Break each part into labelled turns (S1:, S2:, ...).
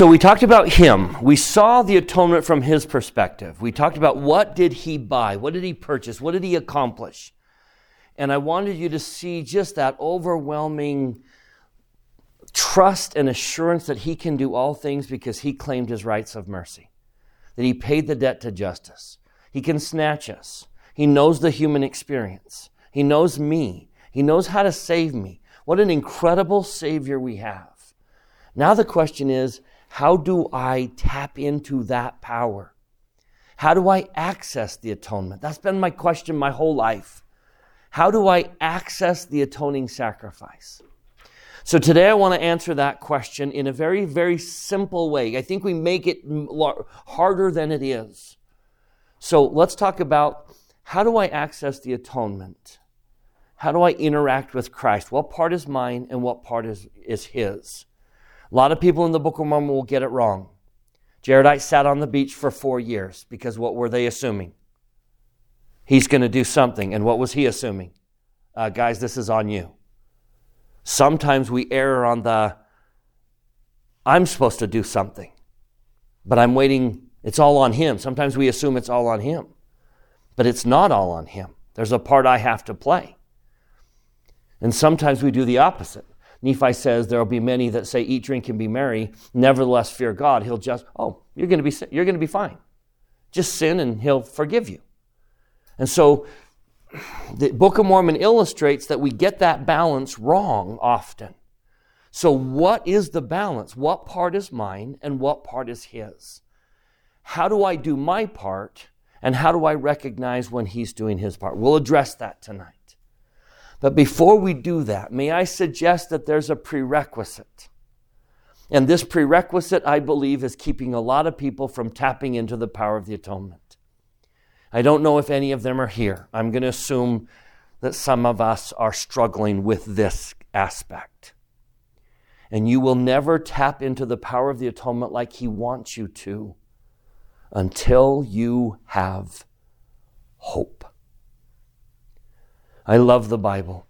S1: So we talked about him. We saw the atonement from his perspective. We talked about what did he buy? What did he purchase? What did he accomplish? And I wanted you to see just that overwhelming trust and assurance that he can do all things because he claimed his rights of mercy, that he paid the debt to justice. He can snatch us. He knows the human experience. He knows me. He knows how to save me. What an incredible Savior we have. Now the question is, how do I tap into that power? How do I access the atonement? That's been my question my whole life. How do I access the atoning sacrifice? So today I want to answer that question in a very, very simple way. I think we make it harder than it is. So let's talk about how do I access the atonement? How do I interact with Christ? What part is mine and what part is, is His? A lot of people in the Book of Mormon will get it wrong. Jaredite sat on the beach for four years because what were they assuming? He's going to do something. And what was he assuming? Uh, guys, this is on you. Sometimes we err on the, I'm supposed to do something, but I'm waiting, it's all on him. Sometimes we assume it's all on him, but it's not all on him. There's a part I have to play. And sometimes we do the opposite. Nephi says there will be many that say, "Eat, drink, and be merry." Nevertheless, fear God. He'll just, oh, you're going to be, you're going to be fine. Just sin, and He'll forgive you. And so, the Book of Mormon illustrates that we get that balance wrong often. So, what is the balance? What part is mine, and what part is His? How do I do my part, and how do I recognize when He's doing His part? We'll address that tonight. But before we do that, may I suggest that there's a prerequisite. And this prerequisite, I believe, is keeping a lot of people from tapping into the power of the atonement. I don't know if any of them are here. I'm going to assume that some of us are struggling with this aspect. And you will never tap into the power of the atonement like He wants you to until you have hope. I love the Bible,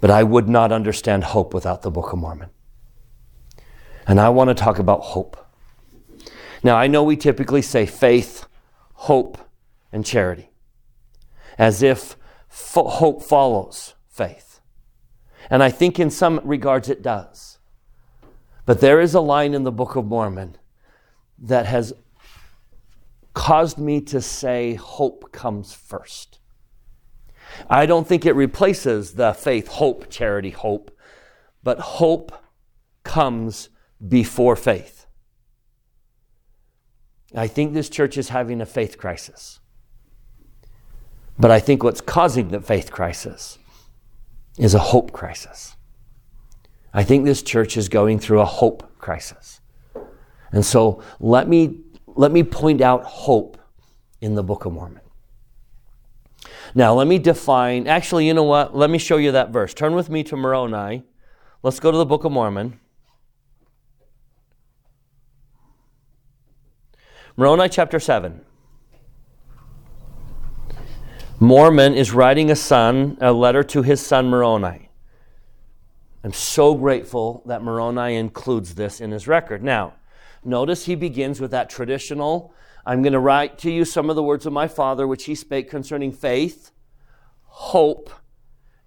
S1: but I would not understand hope without the Book of Mormon. And I want to talk about hope. Now, I know we typically say faith, hope, and charity, as if fo- hope follows faith. And I think in some regards it does. But there is a line in the Book of Mormon that has caused me to say hope comes first. I don't think it replaces the faith, hope, charity, hope, but hope comes before faith. I think this church is having a faith crisis. But I think what's causing the faith crisis is a hope crisis. I think this church is going through a hope crisis. And so let me, let me point out hope in the Book of Mormon. Now, let me define, actually, you know what? Let me show you that verse. Turn with me to Moroni. Let's go to the Book of Mormon. Moroni chapter 7. Mormon is writing a son, a letter to his son Moroni. I'm so grateful that Moroni includes this in his record. Now, notice he begins with that traditional I'm going to write to you some of the words of my Father, which he spake concerning faith, hope,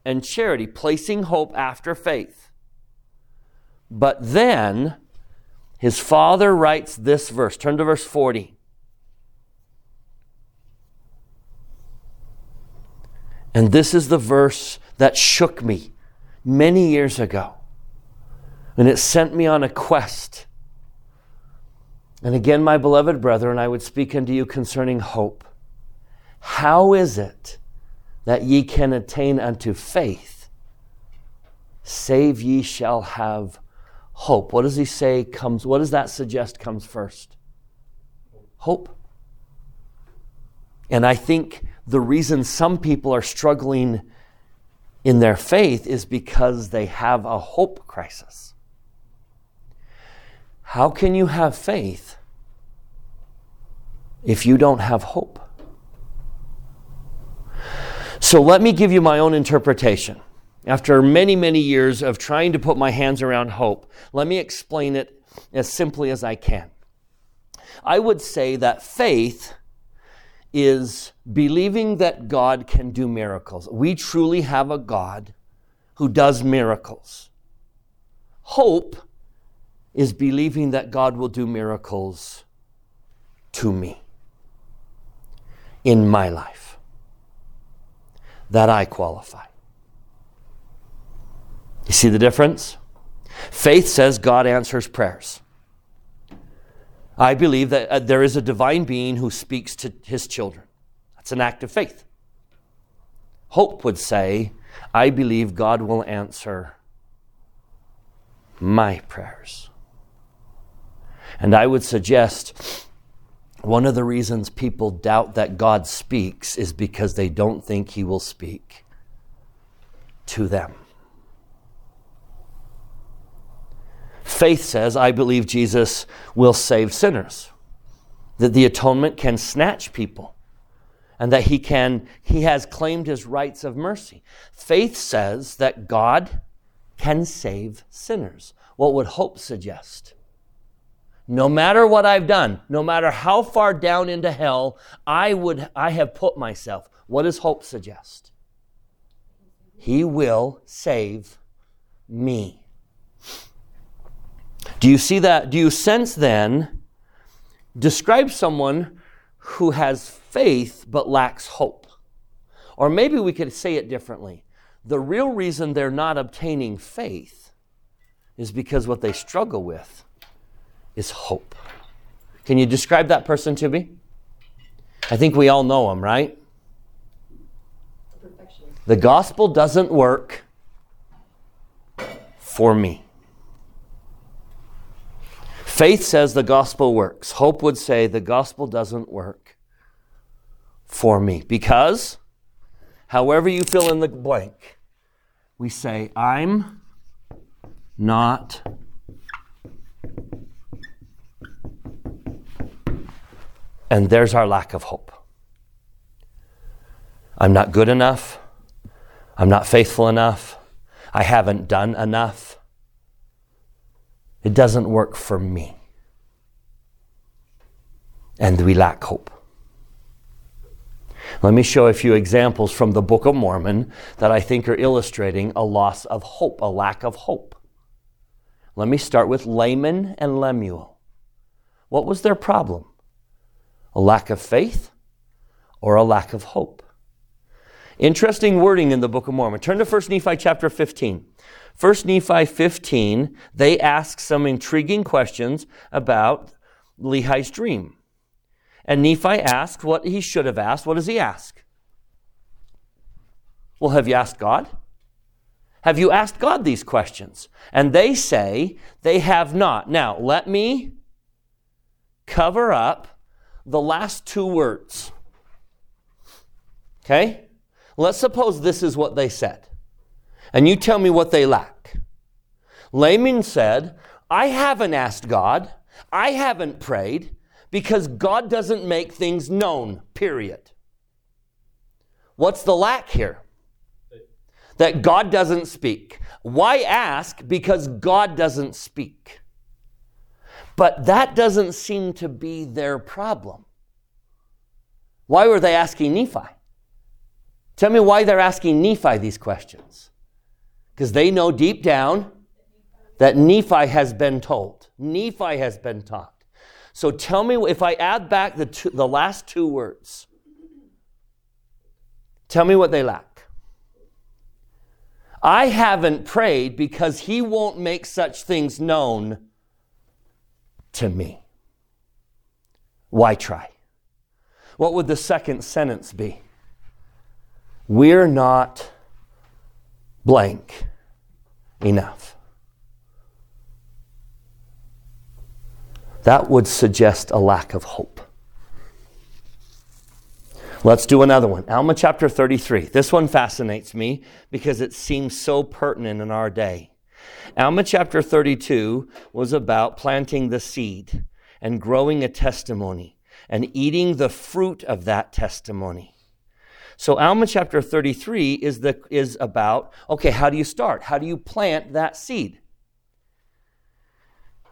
S1: and charity, placing hope after faith. But then his father writes this verse. Turn to verse 40. And this is the verse that shook me many years ago. And it sent me on a quest and again, my beloved brethren, I would speak unto you concerning hope. How is it that ye can attain unto faith, save ye shall have hope? What does he say comes, what does that suggest comes first? Hope. And I think the reason some people are struggling in their faith is because they have a hope crisis. How can you have faith if you don't have hope? So let me give you my own interpretation. After many, many years of trying to put my hands around hope, let me explain it as simply as I can. I would say that faith is believing that God can do miracles. We truly have a God who does miracles. Hope is believing that God will do miracles to me in my life, that I qualify. You see the difference? Faith says God answers prayers. I believe that uh, there is a divine being who speaks to his children. That's an act of faith. Hope would say, I believe God will answer my prayers. And I would suggest one of the reasons people doubt that God speaks is because they don't think he will speak to them. Faith says, I believe Jesus will save sinners, that the atonement can snatch people, and that he can he has claimed his rights of mercy. Faith says that God can save sinners. What would hope suggest? No matter what I've done, no matter how far down into hell I would I have put myself, what does hope suggest? He will save me. Do you see that? Do you sense then? Describe someone who has faith but lacks hope. Or maybe we could say it differently. The real reason they're not obtaining faith is because what they struggle with is hope. Can you describe that person to me? I think we all know him, right? The gospel doesn't work for me. Faith says the gospel works. Hope would say the gospel doesn't work for me. Because, however you fill in the blank, we say, I'm not and there's our lack of hope. I'm not good enough. I'm not faithful enough. I haven't done enough. It doesn't work for me. And we lack hope. Let me show a few examples from the Book of Mormon that I think are illustrating a loss of hope, a lack of hope. Let me start with Laman and Lemuel. What was their problem? A lack of faith or a lack of hope? Interesting wording in the Book of Mormon. Turn to 1 Nephi chapter 15. 1 Nephi 15, they ask some intriguing questions about Lehi's dream. And Nephi asked what he should have asked. What does he ask? Well, have you asked God? Have you asked God these questions? And they say they have not. Now, let me cover up the last two words. Okay? Let's suppose this is what they said and you tell me what they lack. Laman said, I haven't asked God, I haven't prayed, because God doesn't make things known, period. What's the lack here? That God doesn't speak. Why ask? Because God doesn't speak. But that doesn't seem to be their problem. Why were they asking Nephi? Tell me why they're asking Nephi these questions because they know deep down that Nephi has been told. Nephi has been taught. So tell me if I add back the, two, the last two words, tell me what they lack. I haven't prayed because he won't make such things known to me. Why try? What would the second sentence be? We're not blank enough. That would suggest a lack of hope. Let's do another one. Alma chapter 33. This one fascinates me because it seems so pertinent in our day. Alma chapter 32 was about planting the seed and growing a testimony and eating the fruit of that testimony. So Alma chapter 33 is, the, is about, okay, how do you start? How do you plant that seed?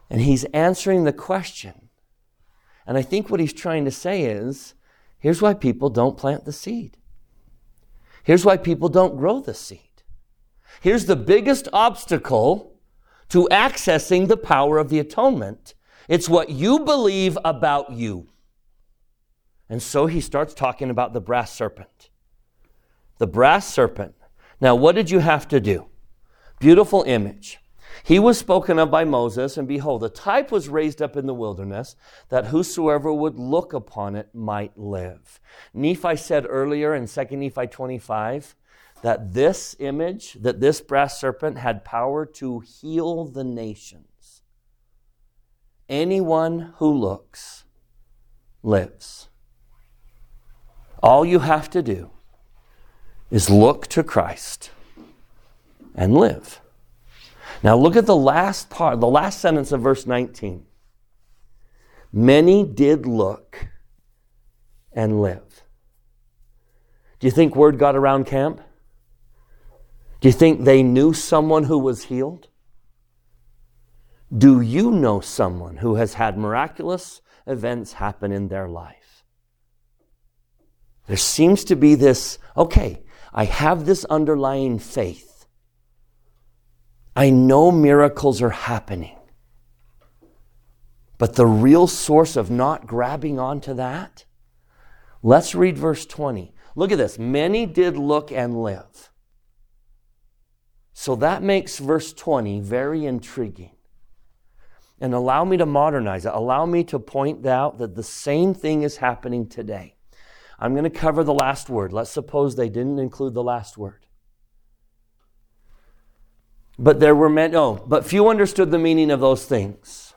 S1: And he's answering the question. And I think what he's trying to say is here's why people don't plant the seed. Here's why people don't grow the seed. Here's the biggest obstacle to accessing the power of the atonement it's what you believe about you. And so he starts talking about the brass serpent. The brass serpent. Now, what did you have to do? Beautiful image. He was spoken of by Moses, and behold, a type was raised up in the wilderness that whosoever would look upon it might live. Nephi said earlier in 2 Nephi 25 that this image, that this brass serpent had power to heal the nations. Anyone who looks lives. All you have to do is look to Christ and live. Now look at the last part, the last sentence of verse 19. Many did look and live. Do you think word got around camp? Do you think they knew someone who was healed? Do you know someone who has had miraculous events happen in their life? There seems to be this, okay, I have this underlying faith. I know miracles are happening. But the real source of not grabbing onto that, let's read verse 20. Look at this. Many did look and live. So that makes verse 20 very intriguing. And allow me to modernize it. Allow me to point out that the same thing is happening today. I'm going to cover the last word. Let's suppose they didn't include the last word. But there were many, oh, but few understood the meaning of those things.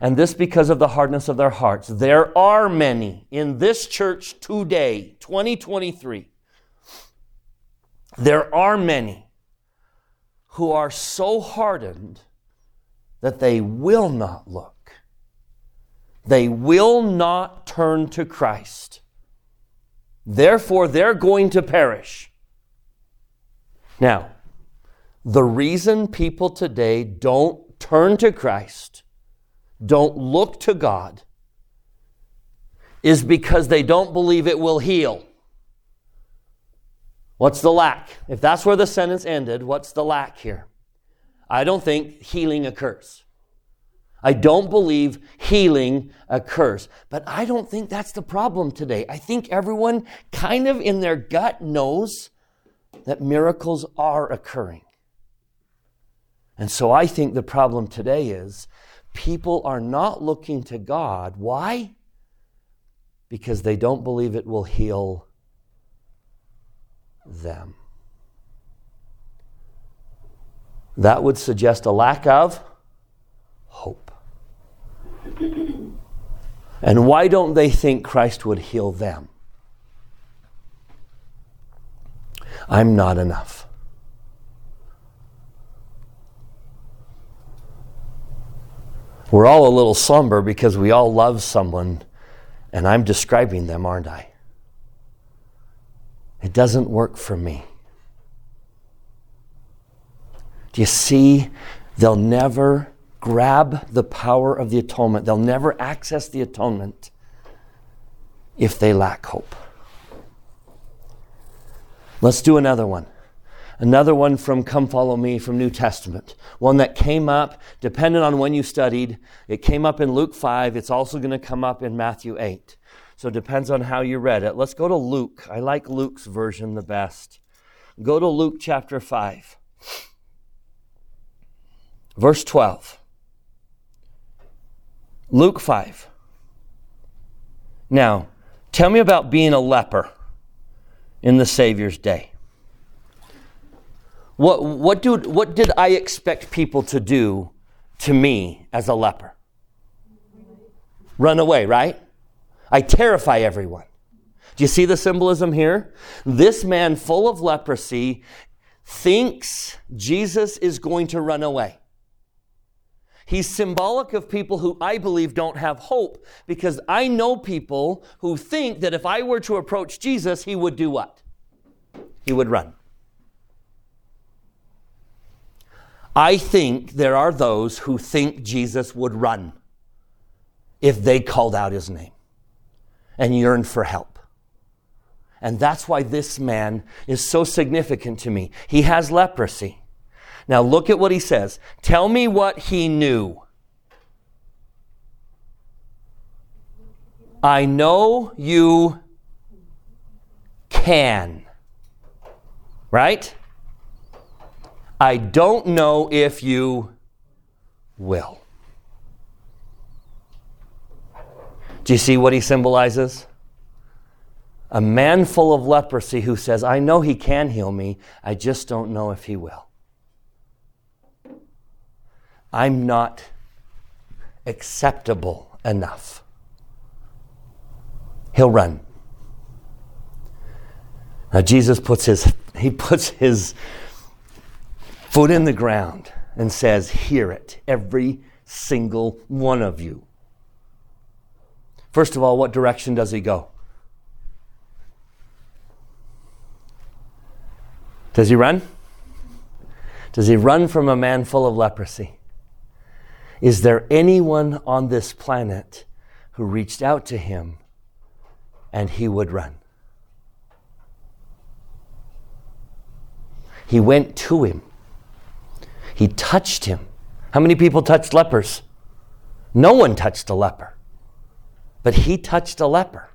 S1: And this because of the hardness of their hearts. There are many in this church today, 2023. There are many who are so hardened that they will not look. They will not turn to Christ. Therefore, they're going to perish. Now, the reason people today don't turn to Christ, don't look to God, is because they don't believe it will heal. What's the lack? If that's where the sentence ended, what's the lack here? I don't think healing occurs. I don't believe healing occurs. But I don't think that's the problem today. I think everyone kind of in their gut knows that miracles are occurring. And so I think the problem today is people are not looking to God. Why? Because they don't believe it will heal them. That would suggest a lack of hope. And why don't they think Christ would heal them? I'm not enough. We're all a little somber because we all love someone, and I'm describing them, aren't I? It doesn't work for me. Do you see? They'll never grab the power of the atonement. They'll never access the atonement if they lack hope. Let's do another one. Another one from Come Follow Me from New Testament. One that came up, depending on when you studied. It came up in Luke 5. It's also going to come up in Matthew 8. So it depends on how you read it. Let's go to Luke. I like Luke's version the best. Go to Luke chapter 5, verse 12. Luke 5. Now, tell me about being a leper in the Savior's day. What, what, do, what did I expect people to do to me as a leper? Run away, right? I terrify everyone. Do you see the symbolism here? This man, full of leprosy, thinks Jesus is going to run away. He's symbolic of people who I believe don't have hope because I know people who think that if I were to approach Jesus, he would do what? He would run. I think there are those who think Jesus would run if they called out his name and yearned for help. And that's why this man is so significant to me. He has leprosy. Now look at what he says. Tell me what he knew. I know you can. Right? I don't know if you will. Do you see what he symbolizes? A man full of leprosy who says, I know he can heal me, I just don't know if he will. I'm not acceptable enough. He'll run. Now Jesus puts his he puts his foot in the ground and says, "Hear it, every single one of you." First of all, what direction does he go? Does he run? Does he run from a man full of leprosy? Is there anyone on this planet who reached out to him and he would run? He went to him. He touched him. How many people touched lepers? No one touched a leper. But he touched a leper.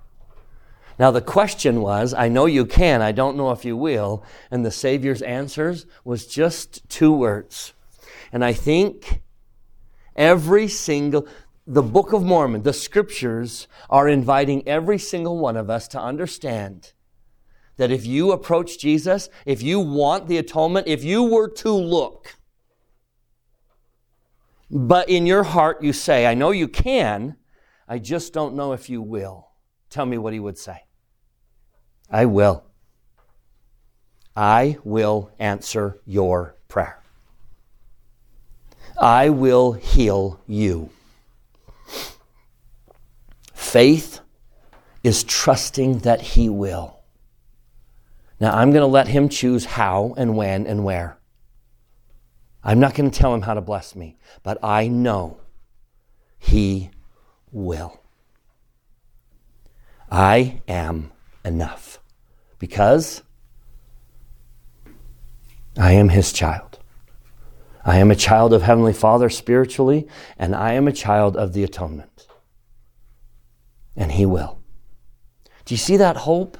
S1: Now, the question was, I know you can, I don't know if you will. And the Savior's answers was just two words. And I think every single, the Book of Mormon, the scriptures are inviting every single one of us to understand that if you approach Jesus, if you want the atonement, if you were to look, but in your heart you say, I know you can, I just don't know if you will. Tell me what he would say. I will. I will answer your prayer. I will heal you. Faith is trusting that He will. Now, I'm going to let Him choose how and when and where. I'm not going to tell Him how to bless me, but I know He will. I am enough because I am his child. I am a child of Heavenly Father spiritually, and I am a child of the atonement. And he will. Do you see that hope?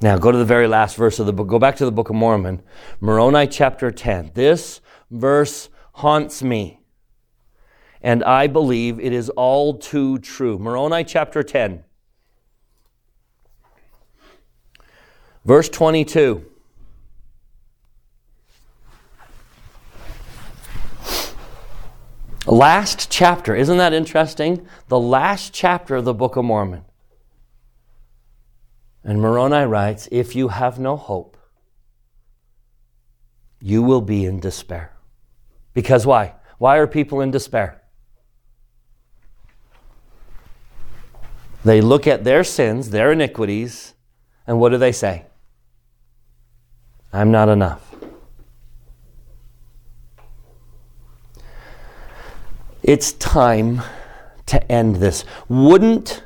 S1: Now go to the very last verse of the book. Go back to the Book of Mormon, Moroni chapter 10. This verse haunts me. And I believe it is all too true. Moroni chapter 10. Verse 22. Last chapter. Isn't that interesting? The last chapter of the Book of Mormon. And Moroni writes If you have no hope, you will be in despair. Because why? Why are people in despair? They look at their sins, their iniquities, and what do they say? I'm not enough. It's time to end this. Wouldn't,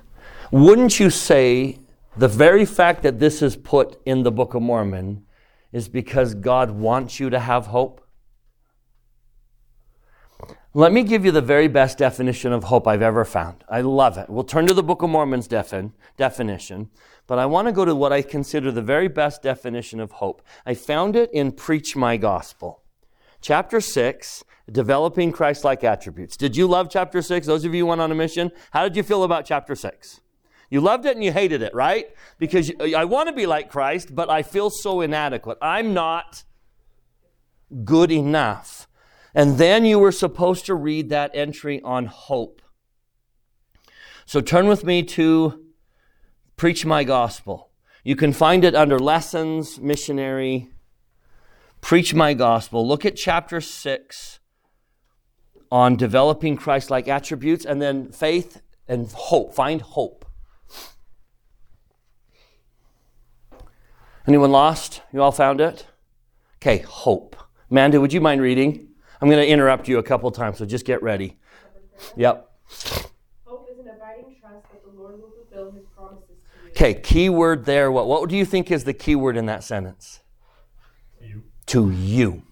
S1: wouldn't you say the very fact that this is put in the Book of Mormon is because God wants you to have hope? Let me give you the very best definition of hope I've ever found. I love it. We'll turn to the Book of Mormon's defin- definition, but I want to go to what I consider the very best definition of hope. I found it in Preach My Gospel. Chapter 6, Developing Christ like Attributes. Did you love chapter 6? Those of you who went on a mission, how did you feel about chapter 6? You loved it and you hated it, right? Because I want to be like Christ, but I feel so inadequate. I'm not good enough. And then you were supposed to read that entry on hope. So turn with me to Preach My Gospel. You can find it under Lessons, Missionary, Preach My Gospel. Look at chapter 6 on developing Christ like attributes, and then faith and hope. Find hope. Anyone lost? You all found it? Okay, hope. Amanda, would you mind reading? I'm going to interrupt you a couple times, so just get ready. Yep.
S2: Hope is an abiding trust that the Lord will fulfill his promises to you.
S1: Okay, key word there. What, what do you think is the key word in that sentence?
S3: You.
S1: To you.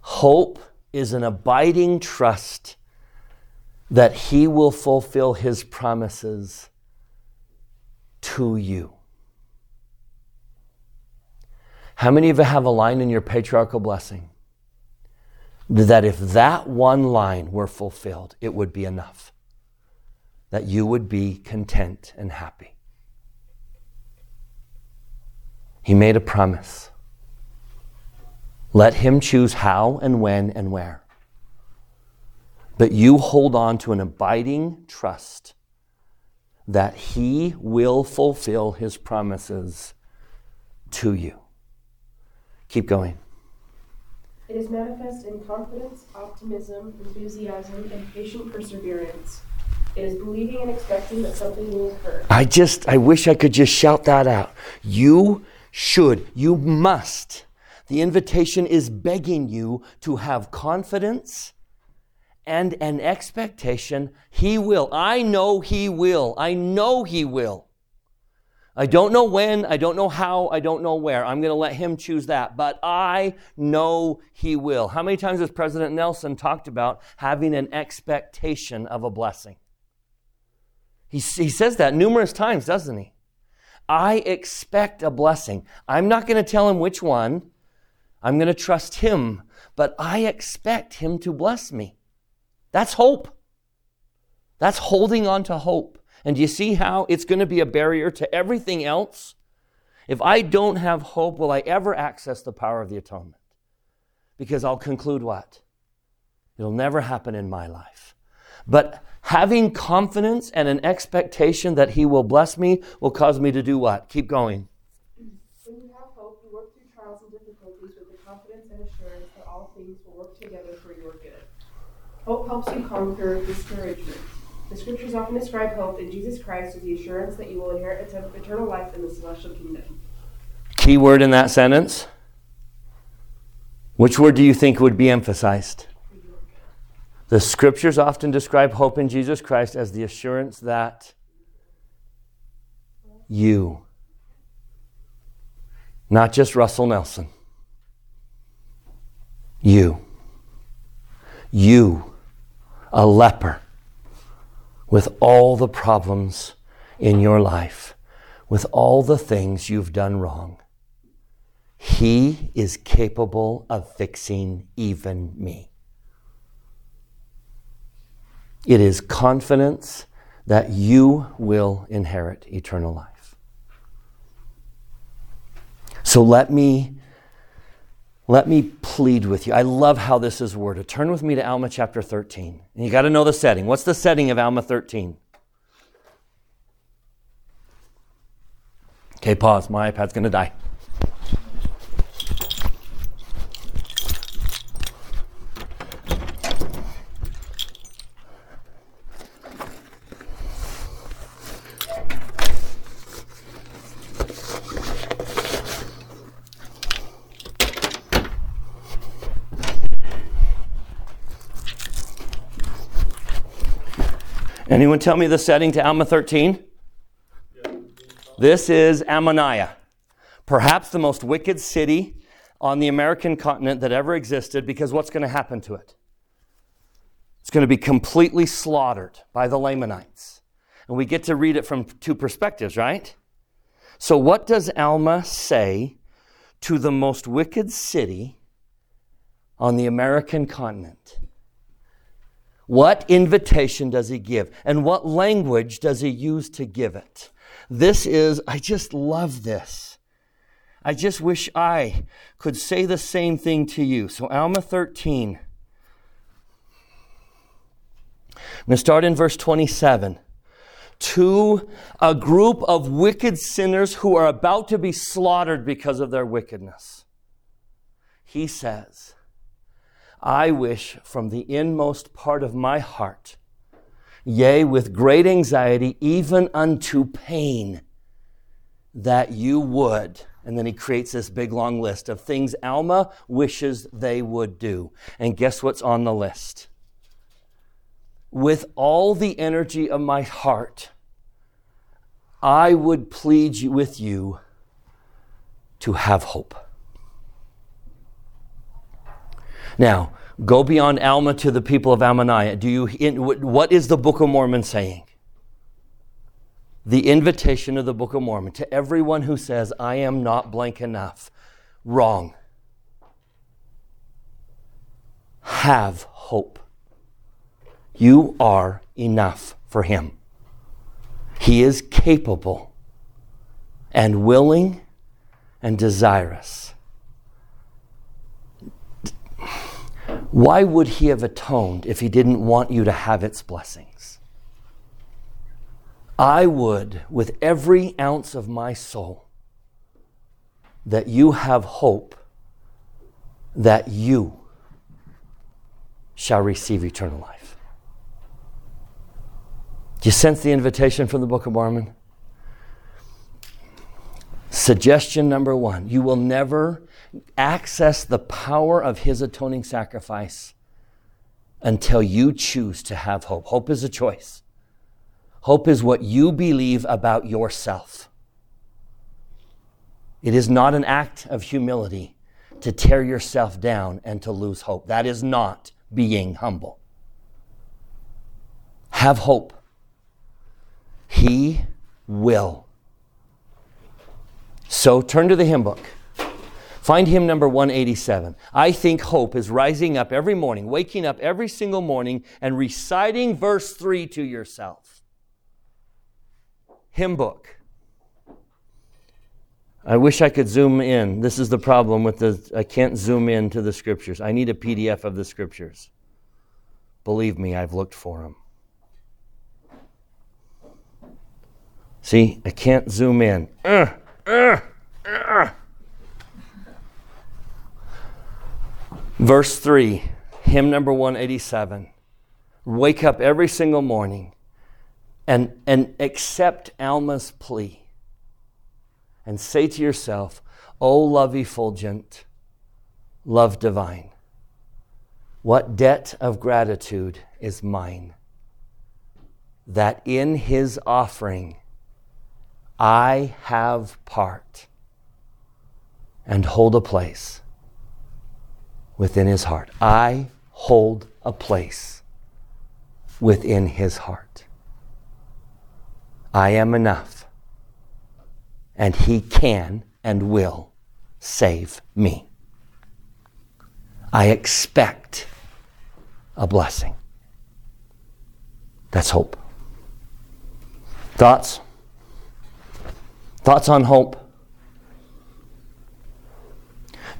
S1: Hope is an abiding trust that he will fulfill his promises to you. How many of you have a line in your patriarchal blessing that if that one line were fulfilled, it would be enough? That you would be content and happy. He made a promise. Let him choose how and when and where. But you hold on to an abiding trust that he will fulfill his promises to you. Keep going.
S2: It is manifest in confidence, optimism, enthusiasm, and patient perseverance. It is believing and expecting that something will occur.
S1: I just, I wish I could just shout that out. You should, you must. The invitation is begging you to have confidence and an expectation. He will. I know He will. I know He will. I don't know when, I don't know how, I don't know where. I'm going to let him choose that, but I know he will. How many times has President Nelson talked about having an expectation of a blessing? He, he says that numerous times, doesn't he? I expect a blessing. I'm not going to tell him which one. I'm going to trust him, but I expect him to bless me. That's hope. That's holding on to hope. And do you see how it's going to be a barrier to everything else? If I don't have hope, will I ever access the power of the atonement? Because I'll conclude what? It'll never happen in my life. But having confidence and an expectation that He will bless me will cause me to do what? Keep going.
S2: When you have hope, you work through trials and difficulties with the confidence and assurance that all things will work together for your good. Hope helps you conquer discouragement. The scriptures often describe hope in Jesus Christ as the assurance that you will inherit eternal life in the celestial kingdom.
S1: Key word in that sentence. Which word do you think would be emphasized? The scriptures often describe hope in Jesus Christ as the assurance that you, not just Russell Nelson, you, you, a leper with all the problems in your life, with all the things you've done wrong, He is capable of fixing even me. It is confidence that you will inherit eternal life. So let me let me plead with you. I love how this is worded. Turn with me to Alma chapter 13. And you got to know the setting. What's the setting of Alma 13? Okay, pause. My iPad's going to die. Anyone tell me the setting to Alma 13? This is Ammonihah, perhaps the most wicked city on the American continent that ever existed, because what's going to happen to it? It's going to be completely slaughtered by the Lamanites. And we get to read it from two perspectives, right? So, what does Alma say to the most wicked city on the American continent? What invitation does he give? And what language does he use to give it? This is, I just love this. I just wish I could say the same thing to you. So, Alma 13. I'm going to start in verse 27. To a group of wicked sinners who are about to be slaughtered because of their wickedness. He says, I wish from the inmost part of my heart, yea, with great anxiety, even unto pain, that you would And then he creates this big long list of things Alma wishes they would do. And guess what's on the list? With all the energy of my heart, I would plead with you to have hope. Now, go beyond Alma to the people of Ammonihah. Do you, what is the Book of Mormon saying? the invitation of the Book of Mormon to everyone who says, I am not blank enough. Wrong. Have hope. You are enough for Him. He is capable and willing and desirous. Why would He have atoned if He didn't want you to have its blessings? I would, with every ounce of my soul, that you have hope that you shall receive eternal life. Do you sense the invitation from the Book of Mormon? Suggestion number one you will never access the power of his atoning sacrifice until you choose to have hope. Hope is a choice. Hope is what you believe about yourself. It is not an act of humility to tear yourself down and to lose hope. That is not being humble. Have hope. He will. So turn to the hymn book. Find hymn number 187. I think hope is rising up every morning, waking up every single morning, and reciting verse 3 to yourself hymn book. I wish I could zoom in. This is the problem with the, I can't zoom in to the scriptures. I need a PDF of the scriptures. Believe me, I've looked for them. See, I can't zoom in. Uh, uh, uh. Verse 3, hymn number 187. Wake up every single morning and, and accept Alma's plea and say to yourself, O love effulgent, love divine, what debt of gratitude is mine, that in his offering I have part and hold a place within his heart. I hold a place within his heart. I am enough. And He can and will save me. I expect a blessing. That's hope. Thoughts? Thoughts on hope?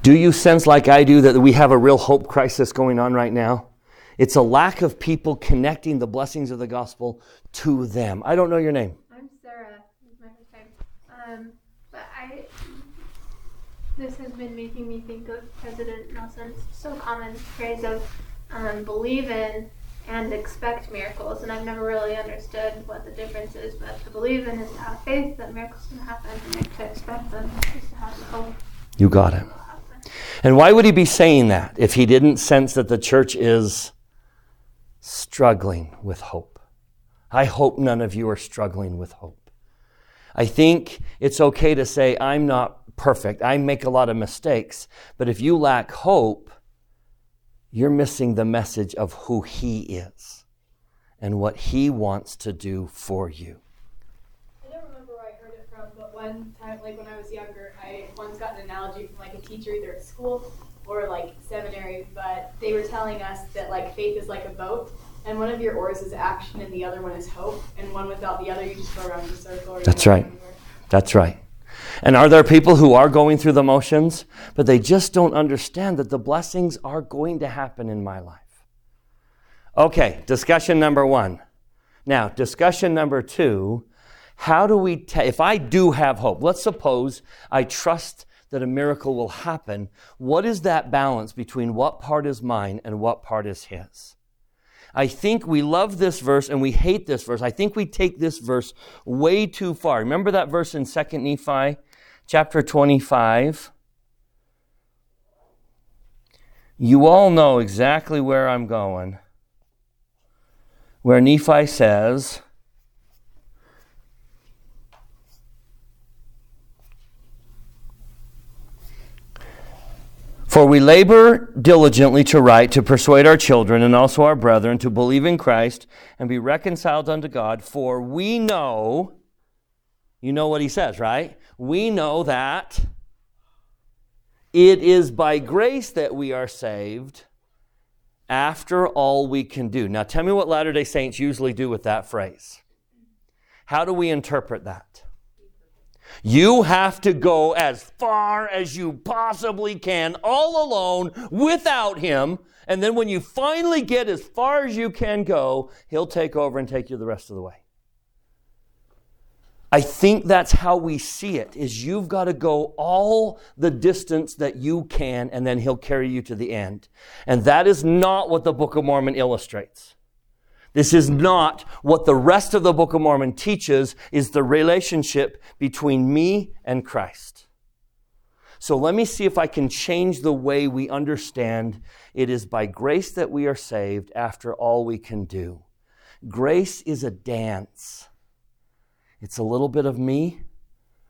S1: Do you sense, like I do, that we have a real hope crisis going on right now? It's a lack of people connecting the blessings of the gospel to them. I don't know your name. I'm Sarah.
S3: Um, but I, this has been making me think of President Nelson's so common phrase of um, believe in and expect miracles. And I've never really understood what the difference is, but to believe in is to have faith that miracles can happen, and to expect them is to have hope.
S1: You got it. And why would he be saying that if he didn't sense that the church is struggling with hope? I hope none of you are struggling with hope. I think it's okay to say, I'm not perfect. I make a lot of mistakes. But if you lack hope, you're missing the message of who He is and what He wants to do for you.
S4: I don't remember where I heard it from, but one time, like when I was younger, I once got an analogy from like a teacher either at school or like seminary, but they were telling us that like faith is like a boat and one of your oars is action and the other one is hope and one without the other you just go around the circle
S1: that's right. that's right. And are there people who are going through the motions but they just don't understand that the blessings are going to happen in my life? Okay discussion number one. Now discussion number two how do we t- if i do have hope let's suppose i trust that a miracle will happen what is that balance between what part is mine and what part is his I think we love this verse and we hate this verse. I think we take this verse way too far. Remember that verse in 2nd Nephi? chapter 25. You all know exactly where I'm going. Where Nephi says, For we labor diligently to write, to persuade our children and also our brethren to believe in Christ and be reconciled unto God. For we know, you know what he says, right? We know that it is by grace that we are saved after all we can do. Now, tell me what Latter day Saints usually do with that phrase. How do we interpret that? You have to go as far as you possibly can, all alone, without Him. And then when you finally get as far as you can go, He'll take over and take you the rest of the way. I think that's how we see it is you've got to go all the distance that you can and then he'll carry you to the end. And that is not what the Book of Mormon illustrates. This is not what the rest of the Book of Mormon teaches is the relationship between me and Christ. So let me see if I can change the way we understand it is by grace that we are saved after all we can do. Grace is a dance. It's a little bit of me,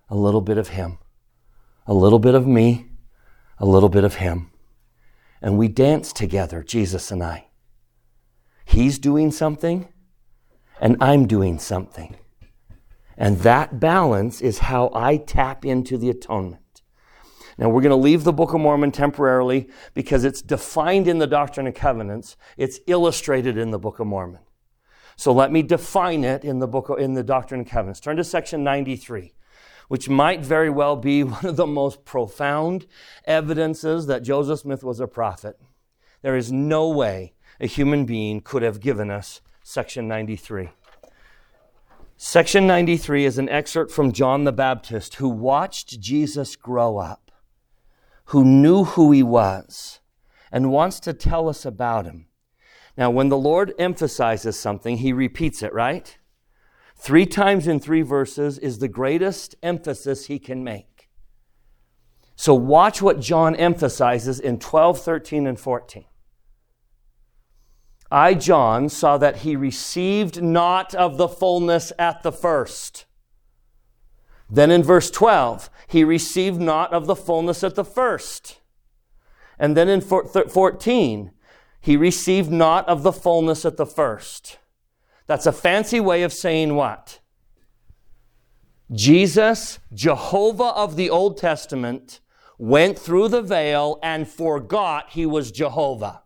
S1: a little bit of him. A little bit of me, a little bit of him. And we dance together, Jesus and I. He's doing something, and I'm doing something. And that balance is how I tap into the atonement. Now, we're going to leave the Book of Mormon temporarily because it's defined in the Doctrine and Covenants, it's illustrated in the Book of Mormon. So let me define it in the book of, in the Doctrine and Covenants. Turn to section 93, which might very well be one of the most profound evidences that Joseph Smith was a prophet. There is no way a human being could have given us section 93. Section 93 is an excerpt from John the Baptist who watched Jesus grow up, who knew who he was, and wants to tell us about him. Now, when the Lord emphasizes something, he repeats it, right? Three times in three verses is the greatest emphasis he can make. So, watch what John emphasizes in 12, 13, and 14. I, John, saw that he received not of the fullness at the first. Then in verse 12, he received not of the fullness at the first. And then in 14, he received not of the fullness at the first. That's a fancy way of saying what? Jesus, Jehovah of the Old Testament, went through the veil and forgot he was Jehovah.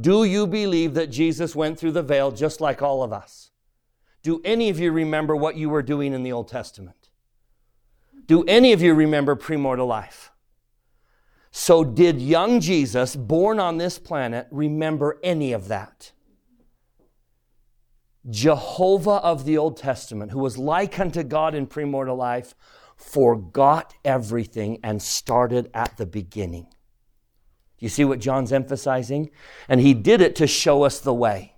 S1: Do you believe that Jesus went through the veil just like all of us? Do any of you remember what you were doing in the Old Testament? Do any of you remember premortal life? So, did young Jesus, born on this planet, remember any of that? Jehovah of the Old Testament, who was like unto God in premortal life, forgot everything and started at the beginning. Do you see what John's emphasizing? And he did it to show us the way.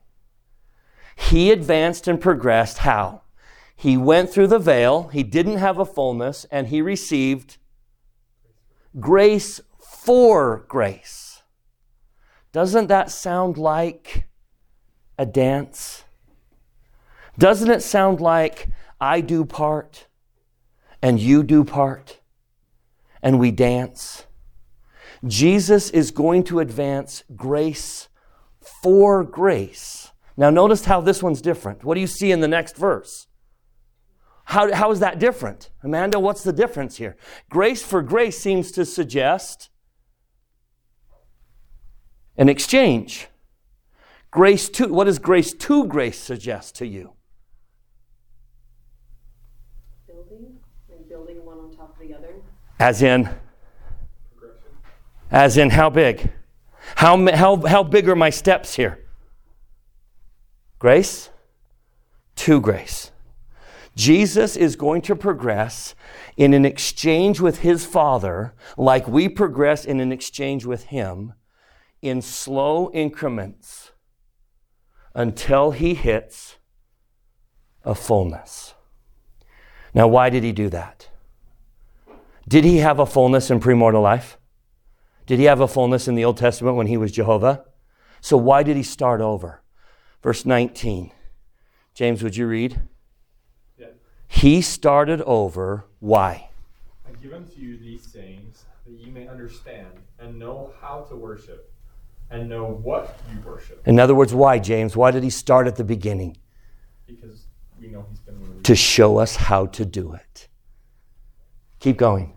S1: He advanced and progressed how? He went through the veil, he didn't have a fullness, and he received grace for grace. Doesn't that sound like a dance? Doesn't it sound like I do part and you do part and we dance? Jesus is going to advance grace for grace. Now, notice how this one's different. What do you see in the next verse? How, how is that different? Amanda, what's the difference here? Grace for grace seems to suggest an exchange. Grace to, what does grace to grace suggest to you?
S2: Building and building one on top of the other.
S1: As in? As in how big? How, how, how big are my steps here? Grace to grace. Jesus is going to progress in an exchange with his Father, like we progress in an exchange with him, in slow increments until he hits a fullness. Now, why did he do that? Did he have a fullness in premortal life? Did he have a fullness in the Old Testament when he was Jehovah? So why did he start over? Verse 19. James, would you read?
S5: Yeah.
S1: He started over. Why?
S5: I give unto you these sayings that ye may understand and know how to worship and know what you worship.
S1: In other words, why, James? Why did he start at the beginning?
S5: Because we know he's been released.
S1: To show us how to do it. Keep going.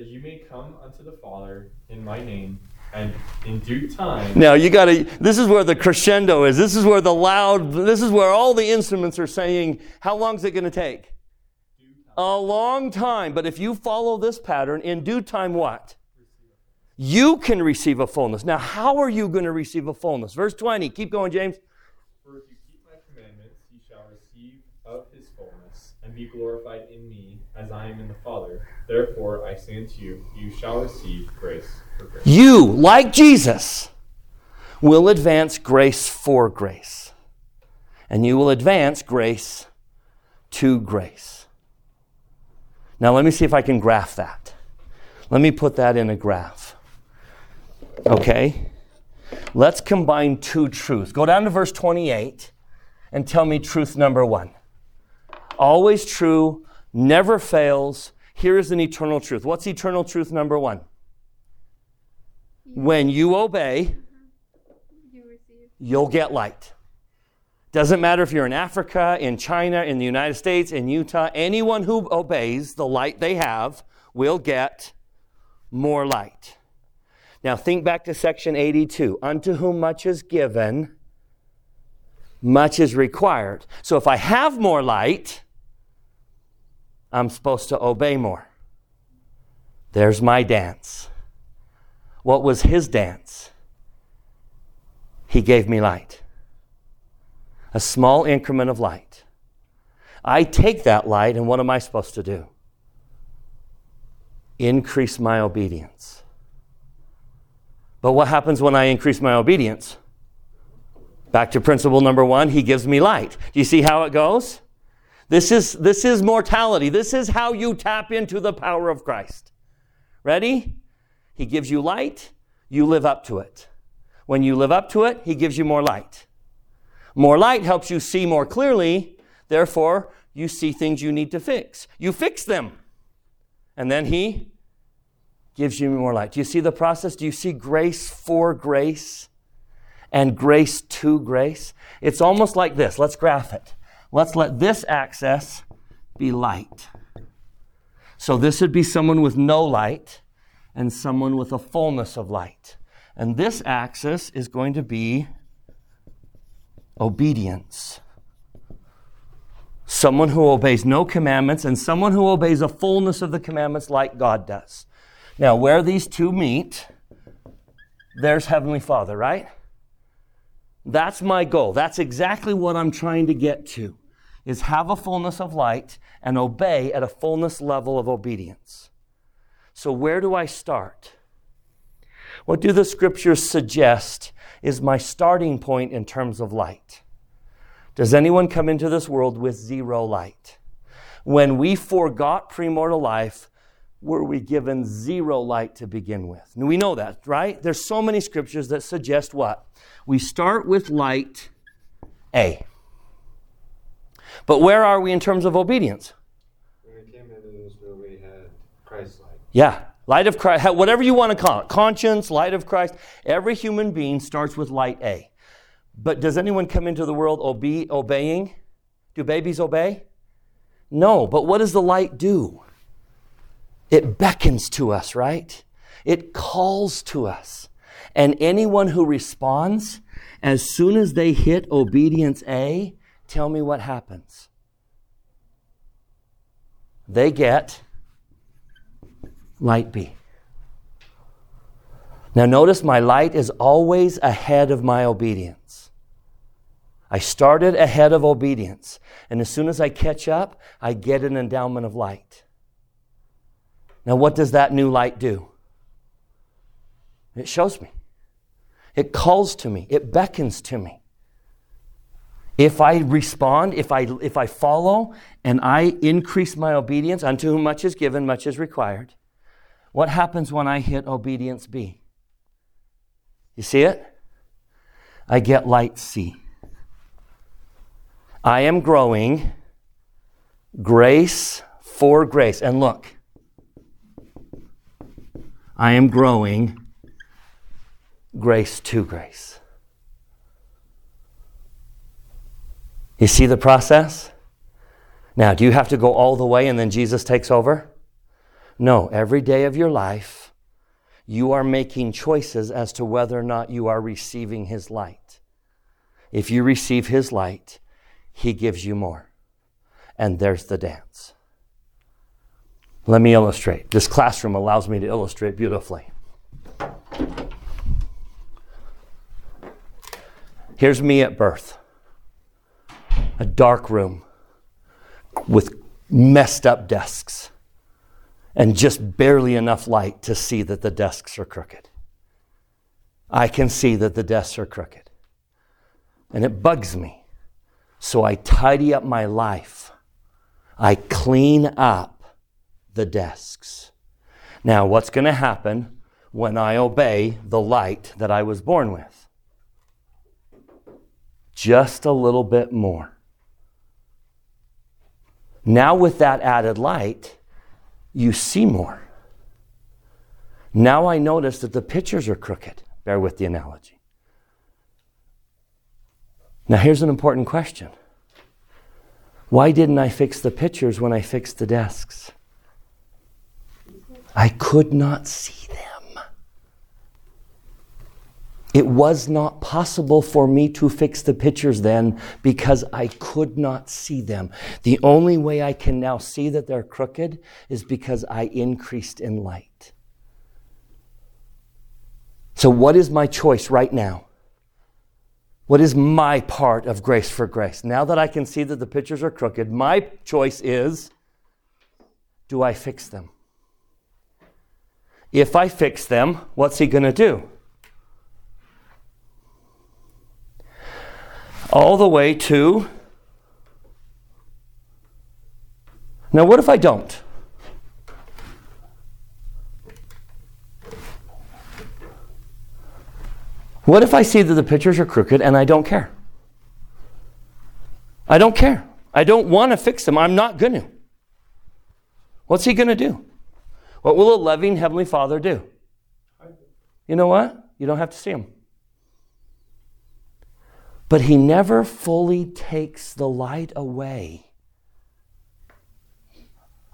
S5: That you may come unto the Father in my name, and in due time
S1: Now you got to. This is where the crescendo is. This is where the loud. This is where all the instruments are saying, "How long is it going to take?" A long time. But if you follow this pattern, in due time, what? You can receive a fullness. Now, how are you going to receive a fullness? Verse twenty. Keep going, James.
S5: For if you keep my commandments, you shall receive of his fullness, and be glorified in me, as I am in the Father. Therefore I say unto you, you shall receive grace for grace.
S1: You, like Jesus, will advance grace for grace. And you will advance grace to grace. Now, let me see if I can graph that. Let me put that in a graph. Okay? Let's combine two truths. Go down to verse 28 and tell me truth number one. Always true, never fails. Here is an eternal truth. What's eternal truth number one? When you obey, you'll get light. Doesn't matter if you're in Africa, in China, in the United States, in Utah, anyone who obeys the light they have will get more light. Now think back to section 82. Unto whom much is given, much is required. So if I have more light, I'm supposed to obey more. There's my dance. What was his dance? He gave me light. A small increment of light. I take that light, and what am I supposed to do? Increase my obedience. But what happens when I increase my obedience? Back to principle number one, he gives me light. Do you see how it goes? This is, this is mortality. This is how you tap into the power of Christ. Ready? He gives you light, you live up to it. When you live up to it, he gives you more light. More light helps you see more clearly, therefore, you see things you need to fix. You fix them. And then he gives you more light. Do you see the process? Do you see grace for grace and grace to grace? It's almost like this. Let's graph it. Let's let this axis be light. So this would be someone with no light and someone with a fullness of light. And this axis is going to be obedience. Someone who obeys no commandments and someone who obeys a fullness of the commandments like God does. Now, where these two meet, there's Heavenly Father, right? That's my goal. That's exactly what I'm trying to get to is have a fullness of light and obey at a fullness level of obedience. So where do I start? What do the scriptures suggest is my starting point in terms of light? Does anyone come into this world with zero light? When we forgot premortal life, were we given zero light to begin with? And we know that, right? There's so many scriptures that suggest what? We start with light A. But where are we in terms of obedience?
S6: When we came into this world, we had Christ light.
S1: Yeah, light of Christ, whatever you want to call it, conscience, light of Christ. Every human being starts with light A. But does anyone come into the world obe- obeying? Do babies obey? No, but what does the light do? It beckons to us, right? It calls to us. And anyone who responds, as soon as they hit obedience A, tell me what happens. They get light B. Now, notice my light is always ahead of my obedience. I started ahead of obedience. And as soon as I catch up, I get an endowment of light. Now, what does that new light do? It shows me, it calls to me, it beckons to me. If I respond, if I, if I follow, and I increase my obedience, unto whom much is given, much is required, What happens when I hit obedience B? You see it? I get light C. I am growing grace for grace. And look, I am growing grace to grace. You see the process? Now, do you have to go all the way and then Jesus takes over? No, every day of your life, you are making choices as to whether or not you are receiving His light. If you receive His light, He gives you more. And there's the dance. Let me illustrate. This classroom allows me to illustrate beautifully. Here's me at birth a dark room with messed up desks and just barely enough light to see that the desks are crooked. I can see that the desks are crooked. And it bugs me. So I tidy up my life. I clean up the desks. Now, what's going to happen when I obey the light that I was born with? Just a little bit more. Now, with that added light, you see more. Now I notice that the pictures are crooked. Bear with the analogy. Now, here's an important question Why didn't I fix the pictures when I fixed the desks? I could not see them. It was not possible for me to fix the pictures then because I could not see them. The only way I can now see that they're crooked is because I increased in light. So, what is my choice right now? What is my part of grace for grace? Now that I can see that the pictures are crooked, my choice is do I fix them? If I fix them, what's he going to do? All the way to. Now, what if I don't? What if I see that the pictures are crooked and I don't care? I don't care. I don't want to fix them. I'm not going to. What's he going to do? What will a loving Heavenly Father do? You know what? You don't have to see him but he never fully takes the light away.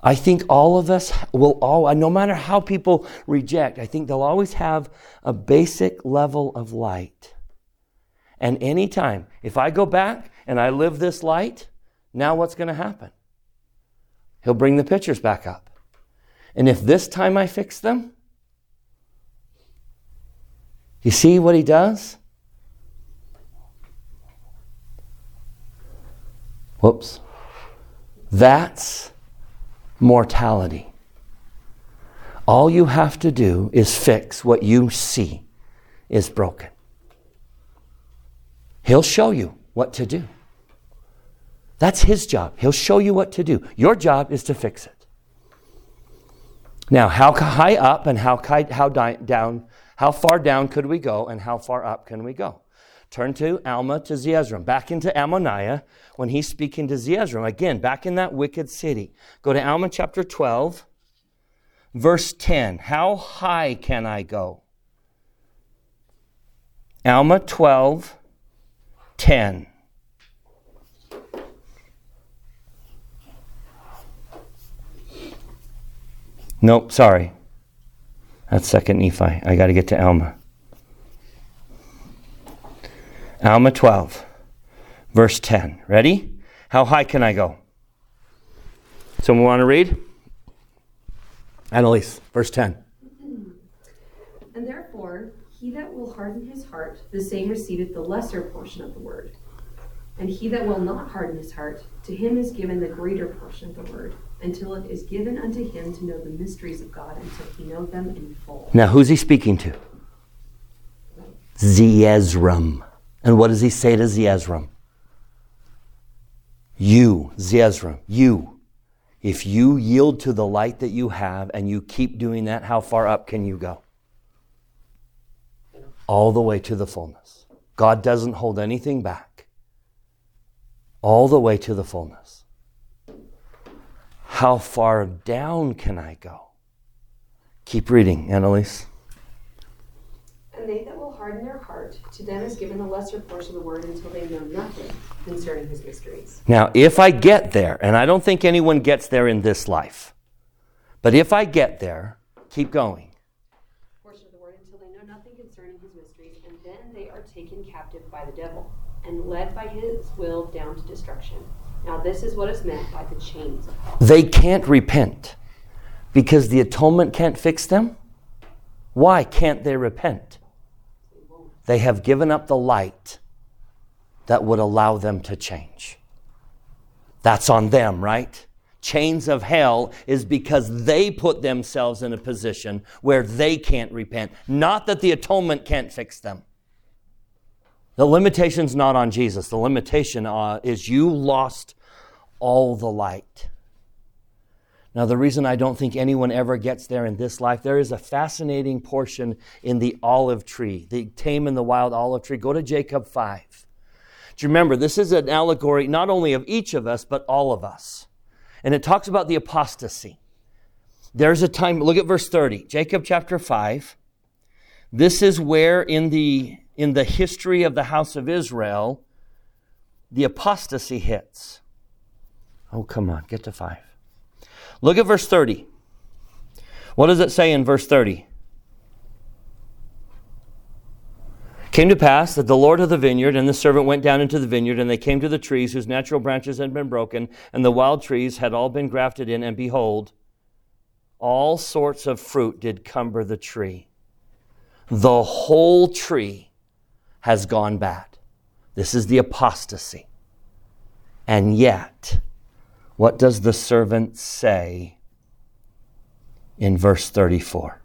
S1: I think all of us will all, no matter how people reject, I think they'll always have a basic level of light. And anytime, if I go back and I live this light, now what's going to happen? He'll bring the pictures back up. And if this time I fix them, you see what he does? Whoops. That's mortality. All you have to do is fix what you see is broken. He'll show you what to do. That's his job. He'll show you what to do. Your job is to fix it. Now, how high up and how, how down, how far down could we go and how far up can we go? Turn to Alma to Zeezrom, back into Ammonihah when he's speaking to Zeezrom. Again, back in that wicked city. Go to Alma chapter 12, verse 10. How high can I go? Alma 12, 10. Nope, sorry. That's second Nephi. I got to get to Alma. Alma 12, verse 10. Ready? How high can I go? Someone want to read? Annalise, verse 10.
S7: And therefore, he that will harden his heart, the same receiveth the lesser portion of the word. And he that will not harden his heart, to him is given the greater portion of the word, until it is given unto him to know the mysteries of God, until he know them in full.
S1: Now, who's he speaking to? Zeezrom. And what does he say to Zeezrom? You, Zeezrom, you. If you yield to the light that you have and you keep doing that, how far up can you go? All the way to the fullness. God doesn't hold anything back. All the way to the fullness. How far down can I go? Keep reading, Annalise.
S7: And they that will harden their heart, to them is given the lesser portion of the word until they know nothing concerning his mysteries.
S1: Now, if I get there, and I don't think anyone gets there in this life, but if I get there, keep going.
S7: Portion of the word until they know nothing concerning his mysteries, and then they are taken captive by the devil, and led by his will down to destruction. Now, this is what is meant by the chains of hell.
S1: They can't repent because the atonement can't fix them. Why can't they repent? They have given up the light that would allow them to change. That's on them, right? Chains of hell is because they put themselves in a position where they can't repent. Not that the atonement can't fix them. The limitation's not on Jesus. The limitation uh, is you lost all the light. Now, the reason I don't think anyone ever gets there in this life, there is a fascinating portion in the olive tree, the tame and the wild olive tree. Go to Jacob 5. Do you remember, this is an allegory not only of each of us, but all of us. And it talks about the apostasy. There's a time, look at verse 30, Jacob chapter 5. This is where in the, in the history of the house of Israel, the apostasy hits. Oh, come on, get to 5. Look at verse 30. What does it say in verse 30? Came to pass that the Lord of the vineyard and the servant went down into the vineyard, and they came to the trees whose natural branches had been broken, and the wild trees had all been grafted in, and behold, all sorts of fruit did cumber the tree. The whole tree has gone bad. This is the apostasy. And yet, what does the servant say in verse 34?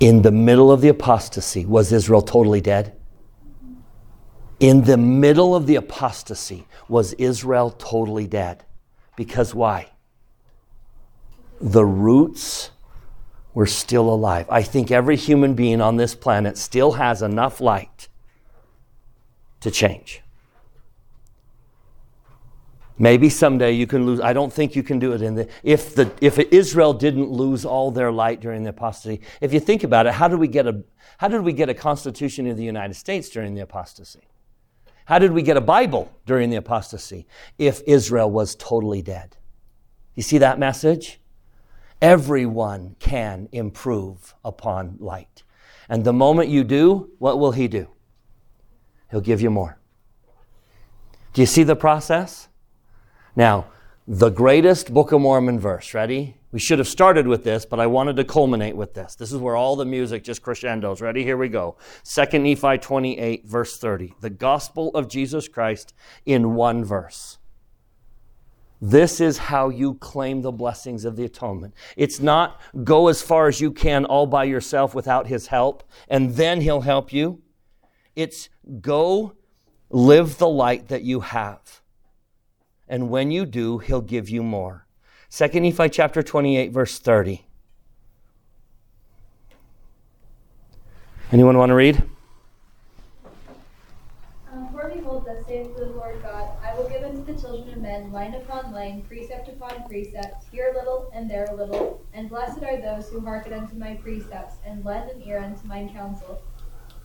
S1: In the middle of the apostasy, was Israel totally dead? In the middle of the apostasy, was Israel totally dead? Because why? The roots were still alive. I think every human being on this planet still has enough light to change. Maybe someday you can lose. I don't think you can do it in the if the if Israel didn't lose all their light during the apostasy. If you think about it, how did we get a how did we get a constitution of the United States during the apostasy? How did we get a Bible during the apostasy if Israel was totally dead? You see that message? Everyone can improve upon light. And the moment you do, what will he do? He'll give you more. Do you see the process? Now, the greatest Book of Mormon verse, ready? We should have started with this, but I wanted to culminate with this. This is where all the music just crescendos. Ready? Here we go. 2 Nephi 28, verse 30. The gospel of Jesus Christ in one verse. This is how you claim the blessings of the atonement. It's not go as far as you can all by yourself without his help, and then he'll help you. It's go live the light that you have. And when you do, he'll give you more. 2 Nephi chapter 28, verse 30. Anyone want to read?
S4: Um, for behold, thus saith the Lord God, I will give unto the children of men line upon line, precept upon precept, here a little and there a little. And blessed are those who hearken unto my precepts, and lend an ear unto mine counsel.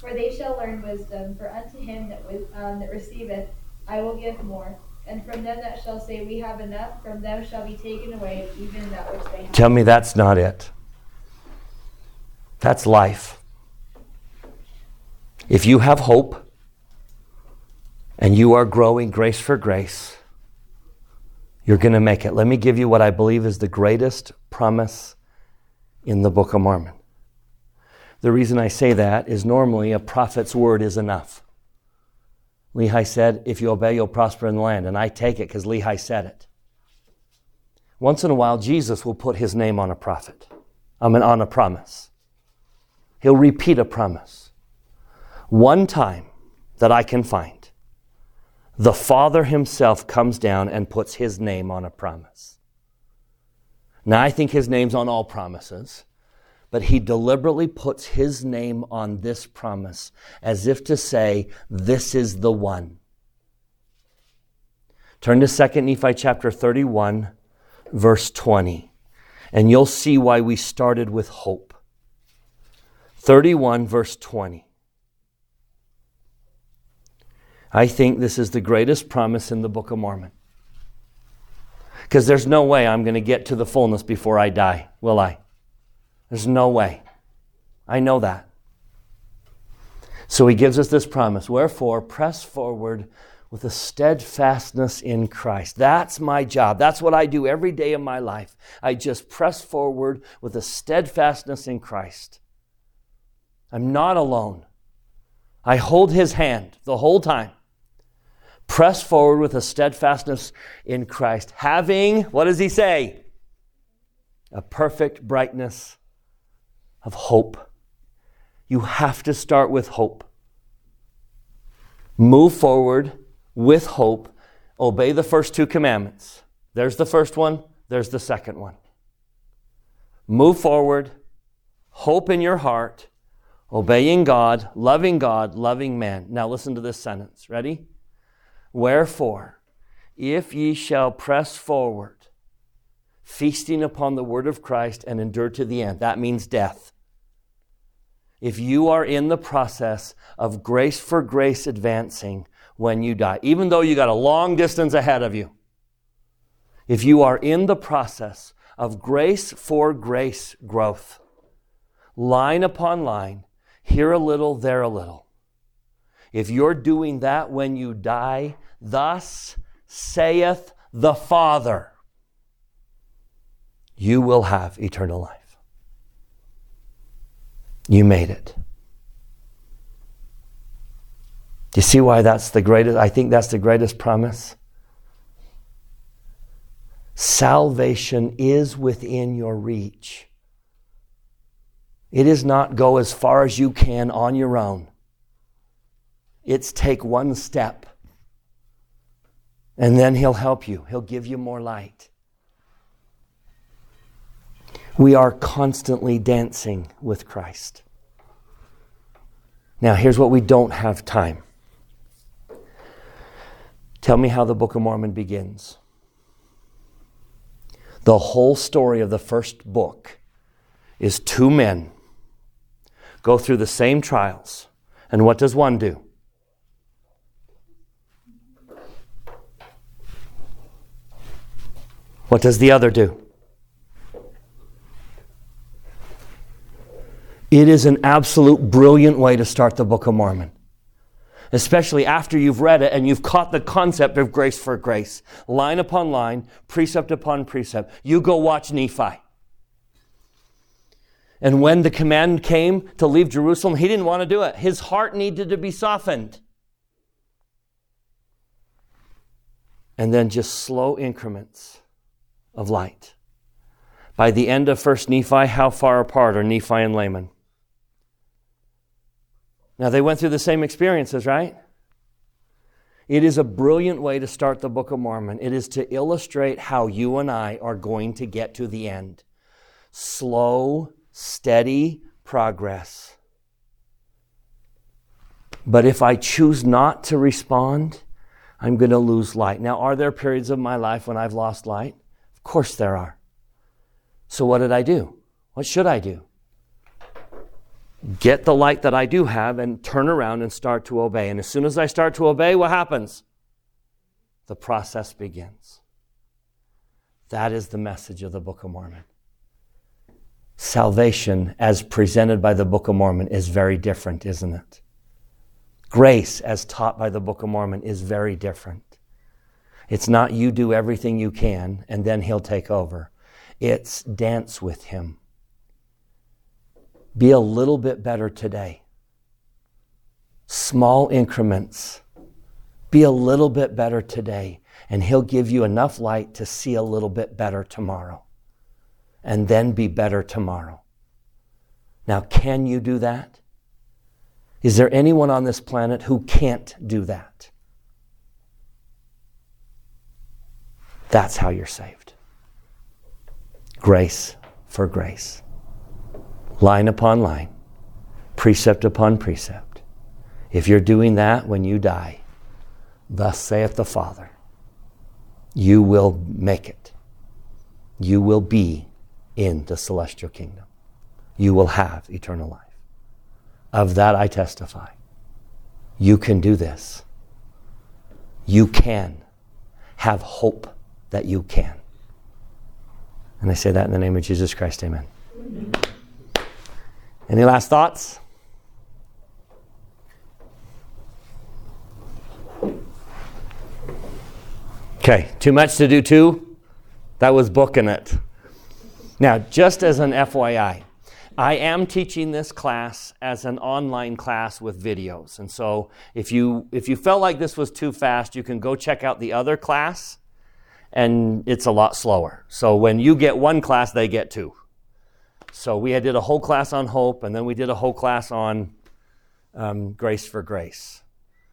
S4: For they shall learn wisdom, for unto him that, um, that receiveth I will give more. And from them that shall say, We have enough, from them shall be taken away even that which they have.
S1: Tell me that's not it. That's life. If you have hope and you are growing grace for grace, you're going to make it. Let me give you what I believe is the greatest promise in the Book of Mormon. The reason I say that is normally a prophet's word is enough. Lehi said, If you obey, you'll prosper in the land. And I take it because Lehi said it. Once in a while, Jesus will put his name on a prophet, I mean, on a promise. He'll repeat a promise. One time that I can find, the Father Himself comes down and puts His name on a promise. Now, I think His name's on all promises, but He deliberately puts His name on this promise as if to say, This is the one. Turn to 2 Nephi chapter 31, verse 20, and you'll see why we started with hope. 31, verse 20. I think this is the greatest promise in the Book of Mormon. Because there's no way I'm going to get to the fullness before I die, will I? There's no way. I know that. So he gives us this promise Wherefore, press forward with a steadfastness in Christ. That's my job. That's what I do every day of my life. I just press forward with a steadfastness in Christ. I'm not alone. I hold his hand the whole time. Press forward with a steadfastness in Christ, having, what does he say? A perfect brightness of hope. You have to start with hope. Move forward with hope. Obey the first two commandments. There's the first one, there's the second one. Move forward, hope in your heart, obeying God, loving God, loving man. Now listen to this sentence. Ready? Wherefore, if ye shall press forward, feasting upon the word of Christ and endure to the end, that means death. If you are in the process of grace for grace advancing when you die, even though you got a long distance ahead of you, if you are in the process of grace for grace growth, line upon line, here a little, there a little, if you're doing that when you die, thus saith the Father, you will have eternal life. You made it. Do you see why that's the greatest? I think that's the greatest promise. Salvation is within your reach. It is not go as far as you can on your own. It's take one step. And then He'll help you, He'll give you more light. We are constantly dancing with Christ. Now, here's what we don't have time. Tell me how the Book of Mormon begins. The whole story of the first book is two men go through the same trials. And what does one do? What does the other do? It is an absolute brilliant way to start the Book of Mormon, especially after you've read it and you've caught the concept of grace for grace, line upon line, precept upon precept. You go watch Nephi. And when the command came to leave Jerusalem, he didn't want to do it. His heart needed to be softened. And then just slow increments of light. By the end of 1st Nephi, how far apart are Nephi and Laman? Now, they went through the same experiences, right? It is a brilliant way to start the Book of Mormon. It is to illustrate how you and I are going to get to the end. Slow, steady progress. But if I choose not to respond, I'm going to lose light. Now, are there periods of my life when I've lost light? Of course there are. So, what did I do? What should I do? Get the light that I do have and turn around and start to obey. And as soon as I start to obey, what happens? The process begins. That is the message of the Book of Mormon. Salvation, as presented by the Book of Mormon, is very different, isn't it? Grace, as taught by the Book of Mormon, is very different. It's not you do everything you can and then he'll take over. It's dance with him. Be a little bit better today. Small increments. Be a little bit better today, and he'll give you enough light to see a little bit better tomorrow. And then be better tomorrow. Now, can you do that? Is there anyone on this planet who can't do that? That's how you're saved. Grace for grace. Line upon line, precept upon precept. If you're doing that when you die, thus saith the Father, you will make it. You will be in the celestial kingdom. You will have eternal life. Of that I testify. You can do this. You can have hope that you can. And I say that in the name of Jesus Christ. Amen. Any last thoughts? Okay, too much to do too? That was booking it. Now, just as an FYI, I am teaching this class as an online class with videos. And so if you if you felt like this was too fast, you can go check out the other class and it's a lot slower. So when you get one class, they get two. So we did a whole class on hope, and then we did a whole class on um, grace for grace.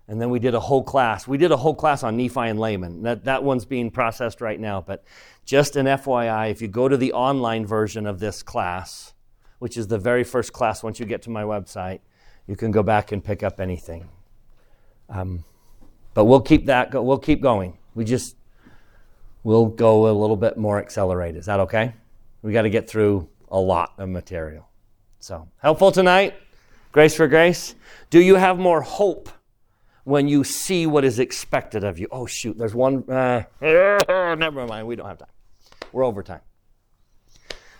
S1: And then we did a whole class. We did a whole class on Nephi and Laman. That, that one's being processed right now. But just an FYI, if you go to the online version of this class, which is the very first class once you get to my website, you can go back and pick up anything. Um, but we'll keep that. Go, we'll keep going. We just we'll go a little bit more accelerated. Is that okay? We got to get through a lot of material. So helpful tonight. Grace for grace. Do you have more hope when you see what is expected of you? Oh shoot, there's one. Uh, never mind. We don't have time. We're over time.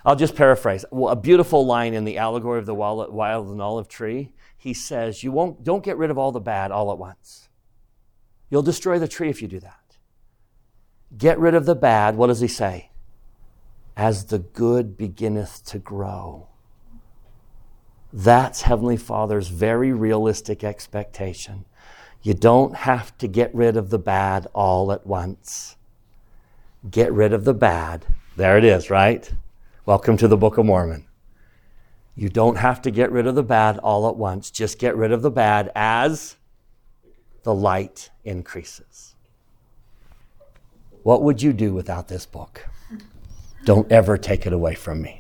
S1: I'll just paraphrase. A beautiful line in the allegory of the wild and olive tree. He says, "You won't. Don't get rid of all the bad all at once. You'll destroy the tree if you do that. Get rid of the bad." What does he say? As the good beginneth to grow. That's Heavenly Father's very realistic expectation. You don't have to get rid of the bad all at once. Get rid of the bad. There it is, right? Welcome to the Book of Mormon. You don't have to get rid of the bad all at once. Just get rid of the bad as the light increases. What would you do without this book? Don't ever take it away from me.